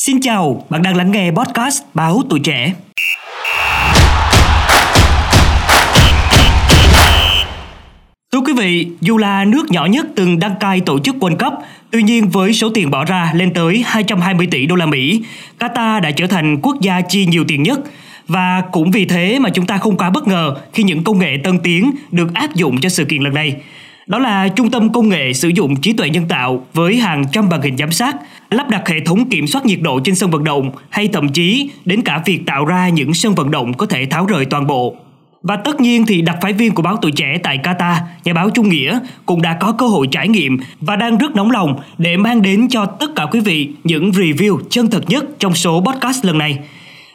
Xin chào, bạn đang lắng nghe podcast Báo Tuổi Trẻ. Thưa quý vị, dù là nước nhỏ nhất từng đăng cai tổ chức World Cup, tuy nhiên với số tiền bỏ ra lên tới 220 tỷ đô la Mỹ, Qatar đã trở thành quốc gia chi nhiều tiền nhất và cũng vì thế mà chúng ta không quá bất ngờ khi những công nghệ tân tiến được áp dụng cho sự kiện lần này. Đó là trung tâm công nghệ sử dụng trí tuệ nhân tạo với hàng trăm màn hình giám sát, lắp đặt hệ thống kiểm soát nhiệt độ trên sân vận động hay thậm chí đến cả việc tạo ra những sân vận động có thể tháo rời toàn bộ. Và tất nhiên thì đặc phái viên của báo Tuổi Trẻ tại Qatar, nhà báo Trung Nghĩa cũng đã có cơ hội trải nghiệm và đang rất nóng lòng để mang đến cho tất cả quý vị những review chân thật nhất trong số podcast lần này.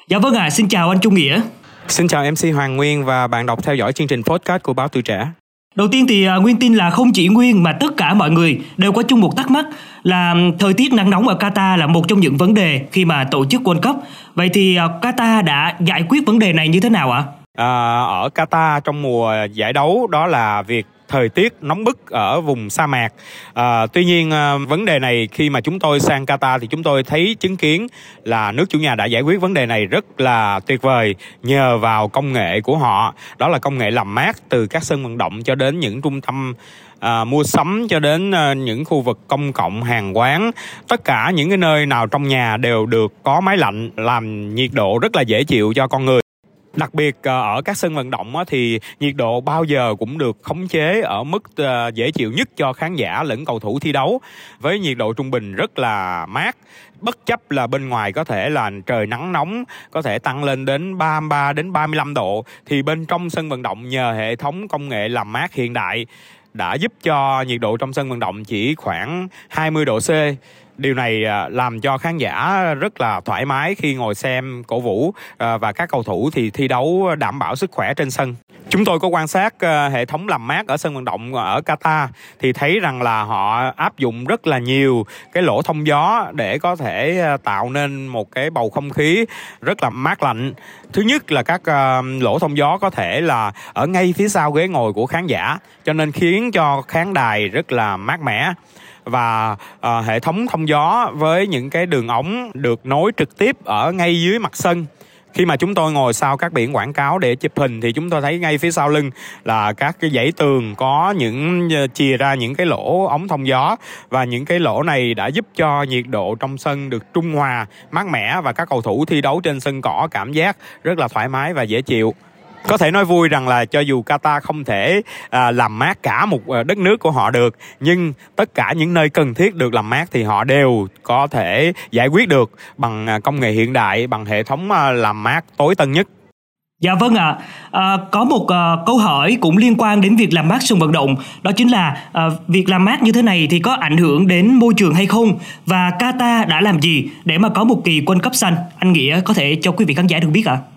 Dạ vâng ạ, à, xin chào anh Trung Nghĩa. Xin chào MC Hoàng Nguyên và bạn đọc theo dõi chương trình podcast của báo Tuổi Trẻ. Đầu tiên thì à, Nguyên tin là không chỉ Nguyên mà tất cả mọi người đều có chung một thắc mắc là thời tiết nắng nóng ở Qatar là một trong những vấn đề khi mà tổ chức World Cup. Vậy thì à, Qatar đã giải quyết vấn đề này như thế nào ạ? À, ở Qatar trong mùa giải đấu đó là việc thời tiết nóng bức ở vùng sa mạc. À, tuy nhiên à, vấn đề này khi mà chúng tôi sang Qatar thì chúng tôi thấy chứng kiến là nước chủ nhà đã giải quyết vấn đề này rất là tuyệt vời nhờ vào công nghệ của họ. Đó là công nghệ làm mát từ các sân vận động cho đến những trung tâm à, mua sắm cho đến à, những khu vực công cộng hàng quán tất cả những cái nơi nào trong nhà đều được có máy lạnh làm nhiệt độ rất là dễ chịu cho con người đặc biệt ờ, ở các sân vận động thì nhiệt độ bao giờ cũng được khống chế ở mức ờ, dễ chịu nhất cho khán giả lẫn cầu thủ thi đấu. Với nhiệt độ trung bình rất là mát, bất chấp là bên ngoài có thể là trời nắng nóng, có thể tăng lên đến 33 đến 35 độ, thì bên trong sân vận động nhờ hệ thống công nghệ làm mát hiện đại đã giúp cho nhiệt độ trong sân vận động chỉ khoảng 20 độ C điều này à, làm cho khán giả rất là thoải mái khi ngồi xem cổ vũ à, và các cầu thủ thì thi đấu đảm bảo sức khỏe trên sân. Chúng tôi có quan sát à, hệ thống làm mát ở sân vận động ở Qatar thì thấy rằng là họ áp dụng rất là nhiều cái lỗ thông gió để có thể tạo nên một cái bầu không khí rất là mát lạnh. Thứ nhất là các lỗ thông gió có thể là ở ngay phía sau ghế ngồi của khán giả, cho nên khiến cho khán đài rất là mát mẻ và uh, hệ thống thông gió với những cái đường ống được nối trực tiếp ở ngay dưới mặt sân. Khi mà chúng tôi ngồi sau các biển quảng cáo để chụp hình thì chúng tôi thấy ngay phía sau lưng là các cái dãy tường có những chia chìa ra những cái lỗ ống thông gió và những cái lỗ này đã giúp cho nhiệt độ trong sân được trung hòa mát mẻ và các cầu thủ thi đấu trên sân cỏ cảm giác rất là thoải mái và dễ chịu có thể nói vui rằng là cho dù Qatar không thể à, làm mát cả một à, đất nước của họ được nhưng tất cả những nơi cần thiết được làm mát thì họ đều có thể giải quyết được bằng à, công nghệ hiện đại bằng hệ thống à, làm mát tối tân nhất Dạ vâng ạ, à. à, có một à, câu hỏi cũng liên quan đến việc làm mát sân vận động Đó chính là à, việc làm mát như thế này thì có ảnh hưởng đến môi trường hay không Và Qatar đã làm gì để mà có một kỳ quân cấp xanh Anh Nghĩa có thể cho quý vị khán giả được biết ạ à?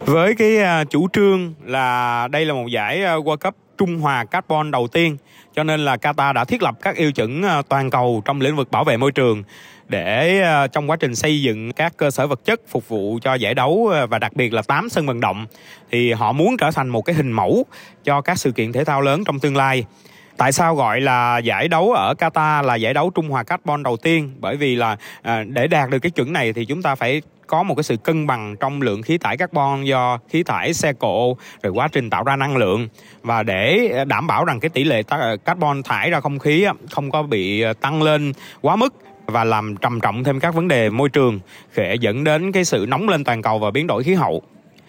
Với cái à, chủ trương là đây là một giải à, World Cup Trung Hòa Carbon đầu tiên, cho nên là Qatar đã thiết lập các tiêu chuẩn à, toàn cầu trong lĩnh vực bảo vệ môi trường để trong quá trình xây dựng các cơ sở vật chất phục vụ cho giải đấu và đặc biệt là 8 sân vận động, thì họ muốn trở thành một cái hình mẫu cho các sự kiện thể thao lớn trong tương lai. Tại sao gọi là giải đấu ở Qatar là giải đấu Trung Hòa Carbon đầu tiên? Bởi vì là để đạt được cái chuẩn này thì chúng ta phải có một cái sự cân bằng trong lượng khí thải carbon do khí thải xe cộ, rồi quá trình tạo ra năng lượng. Và để đảm bảo rằng cái tỷ lệ carbon thải ra không khí không có bị ờ, tăng lên quá mức và làm trầm trọng thêm các vấn đề môi trường sẽ dẫn đến cái sự nóng lên toàn cầu và biến đổi khí hậu.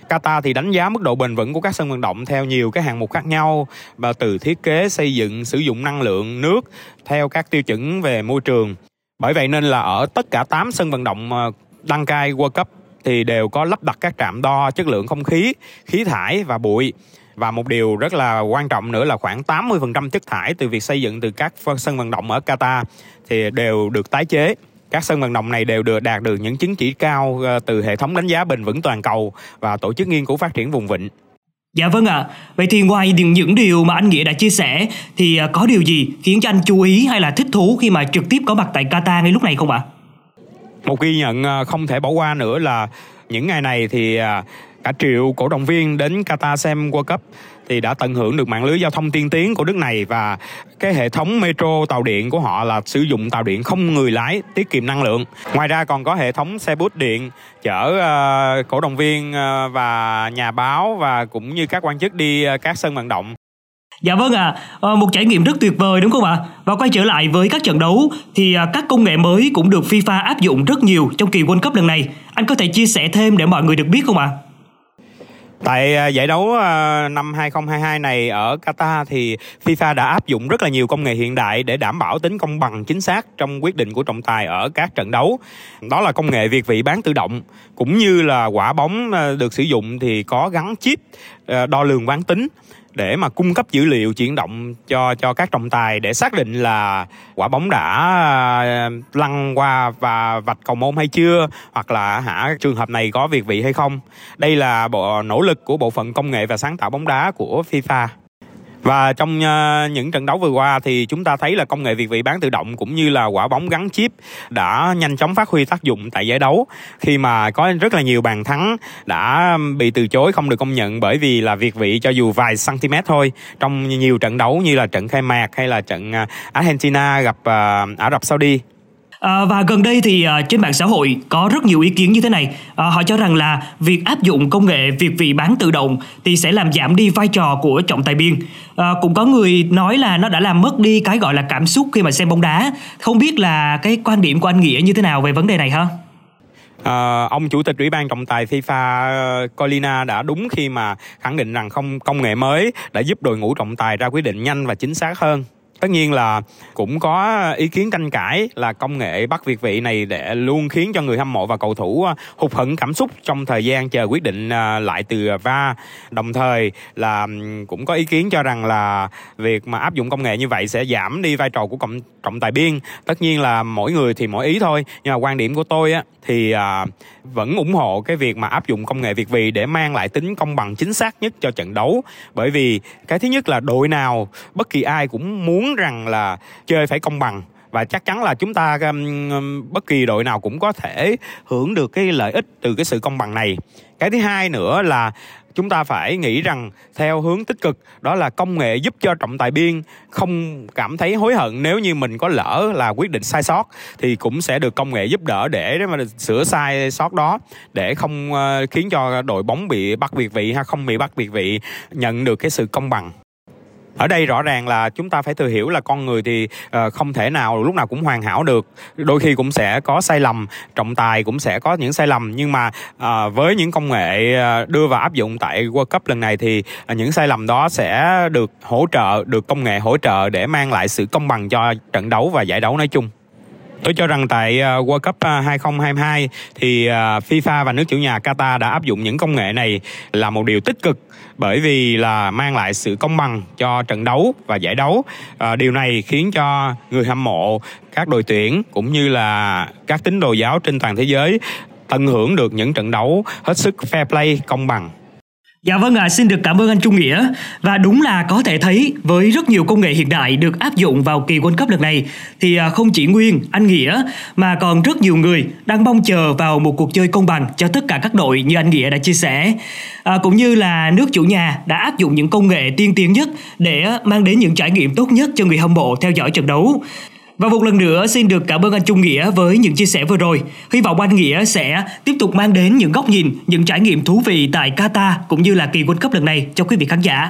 Qatar thì đánh giá mức độ bền vững của các sân vận động theo nhiều cái hạng mục khác nhau và từ thiết kế, xây dựng, sử dụng năng lượng, nước theo các tiêu chuẩn về môi trường. Bởi vậy nên là ở tất cả 8 sân vận động ờ, đăng cai World Cup thì đều có lắp đặt các trạm đo chất lượng không khí, khí thải và bụi. Và một điều rất là quan trọng nữa là khoảng 80% chất thải từ việc xây dựng từ các sân vận động ở Qatar thì đều được tái chế. Các sân vận động này đều được đạt được những chứng chỉ cao ờ, từ hệ thống đánh giá bền vững toàn cầu và tổ chức nghiên cứu phát triển vùng vịnh. Dạ vâng ạ. À. Vậy thì ngoài những điều mà anh Nghĩa đã chia sẻ thì ờ, có điều gì khiến cho anh chú ý hay là thích thú khi mà trực tiếp có mặt tại Qatar ngay lúc này không ạ? À? Một ghi nhận à, không thể bỏ qua nữa là những ngày này thì à, cả triệu cổ động viên đến Qatar xem World Cup thì đã tận hưởng được mạng lưới giao thông tiên tiến của nước này và cái hệ thống metro tàu điện của họ là sử dụng tàu điện không người lái tiết kiệm năng lượng. Ngoài ra còn có hệ thống xe bus điện chở uh, cổ động viên uh, và nhà báo và cũng như các quan chức đi uh, các sân vận động. Dạ vâng ạ, à, một trải nghiệm rất tuyệt vời đúng không ạ? Và quay trở lại với các trận đấu thì à, các công nghệ mới cũng được FIFA áp dụng rất nhiều trong kỳ World Cup lần này. Anh có thể chia sẻ thêm để mọi người được biết không ạ? Tại à, giải đấu à, năm 2022 này ở Qatar thì FIFA đã áp dụng rất là nhiều công nghệ hiện đại để đảm bảo tính công bằng chính xác trong quyết định của trọng tài ở các trận đấu. Đó là công nghệ việt vị bán tự động cũng như là quả bóng được sử dụng thì có gắn chip Ờ, đo lường quán tính để mà cung cấp dữ liệu chuyển động cho cho các trọng tài để xác định là quả bóng đã ờ, lăn qua và vạch cầu môn hay chưa, hoặc là hả, trường hợp này có việt vị hay không. Đây là bộ, nỗ lực của bộ phận công nghệ và sáng tạo bóng đá của FIFA và trong uh, những trận đấu vừa qua thì chúng ta thấy là công nghệ việt vị bán tự động cũng như là quả bóng gắn chip đã nhanh chóng phát huy tác dụng tại giải đấu. Khi mà có rất là nhiều bàn thắng đã bị từ chối không được công nhận bởi vì là việt vị cho dù vài cm thôi. Trong nhiều trận đấu như là trận khai mạc hay là trận ờ, Argentina gặp uh, Ả Rập Saudi À, và gần đây thì à, trên mạng xã hội có rất nhiều ý kiến như thế này. À, họ cho rằng là việc áp dụng công nghệ việc vị bán tự động thì sẽ làm giảm đi vai trò của trọng tài biên. À, cũng có người nói là nó đã làm mất đi cái gọi là cảm xúc khi mà xem bóng đá. Không biết là cái quan điểm của anh Nghĩa như thế nào về vấn đề này ha? À, ông chủ tịch ủy ban trọng tài FIFA Colina đã đúng khi mà khẳng định rằng không công nghệ mới đã giúp đội ngũ trọng tài ra quyết định nhanh và chính xác hơn tất nhiên là cũng có ý kiến tranh cãi là công nghệ bắt việt vị này để luôn khiến cho người hâm mộ và cầu thủ ờ, hụt hẫng cảm xúc trong thời gian chờ quyết định ờ, lại từ va. Đồng thời là cũng có ý kiến cho rằng là việc mà áp dụng công nghệ như vậy sẽ giảm đi vai trò của cộng trọng tài biên. Tất nhiên là mỗi người thì mỗi ý thôi nhưng mà quan điểm của tôi á thì à, vẫn ủng hộ cái việc mà áp dụng công nghệ việt vị để mang lại tính công bằng chính xác nhất cho trận đấu. Bởi vì cái thứ nhất là đội nào bất kỳ ai cũng muốn rằng là chơi phải công bằng. Và chắc chắn là chúng ta um, um, bất kỳ đội nào cũng có thể hưởng được cái lợi ích từ cái sự công bằng này. Cái thứ hai nữa là chúng ta phải nghĩ rằng theo hướng tích cực đó là công nghệ giúp cho trọng tài biên không cảm thấy hối hận nếu như mình có lỡ là quyết định sai sót thì cũng sẽ được công nghệ giúp đỡ để mà sửa sai sót đó để không ờ, khiến cho đội bóng bị bắt việt vị hay không bị bắt việt vị nhận được cái sự công bằng ở đây rõ ràng là chúng ta phải tự hiểu là con người thì uh, không thể nào lúc nào cũng hoàn hảo được. Đôi khi cũng sẽ có sai lầm trọng tài cũng sẽ có những sai lầm. Nhưng mà uh, với những công nghệ uh, đưa vào áp dụng tại World Cup lần này thì uh, những sai lầm đó sẽ được hỗ trợ được công nghệ hỗ trợ để mang lại sự công bằng cho trận đấu và giải đấu nói chung. Tôi cho rằng tại à, World Cup à, 2022 thì à, FIFA và nước chủ nhà Qatar đã áp dụng những công nghệ này là một điều tích cực bởi vì là mang lại sự công bằng cho trận đấu và giải đấu. À, điều này khiến cho người hâm mộ các đội tuyển cũng như là các tín đồ giáo trên toàn thế giới tận hưởng được những trận đấu hết sức fair play công bằng. Dạ vâng ạ, à, xin được cảm ơn anh Trung Nghĩa. Và đúng là có thể thấy với rất nhiều công nghệ hiện đại được áp dụng vào kỳ World Cup lần này thì à, không chỉ Nguyên, anh Nghĩa mà còn rất nhiều người đang mong chờ vào một cuộc chơi công bằng cho tất cả các đội như anh Nghĩa đã chia sẻ. À, cũng như là nước chủ nhà đã áp dụng những công nghệ tiên tiến nhất để à, mang đến những trải nghiệm tốt nhất cho người hâm mộ theo dõi trận đấu. Và một lần nữa xin được cảm ơn anh Trung Nghĩa với những chia sẻ vừa rồi. Hy vọng anh Nghĩa sẽ tiếp tục mang đến những góc nhìn, những trải nghiệm thú vị tại Qatar cũng như là kỳ World Cup lần này cho quý vị khán giả.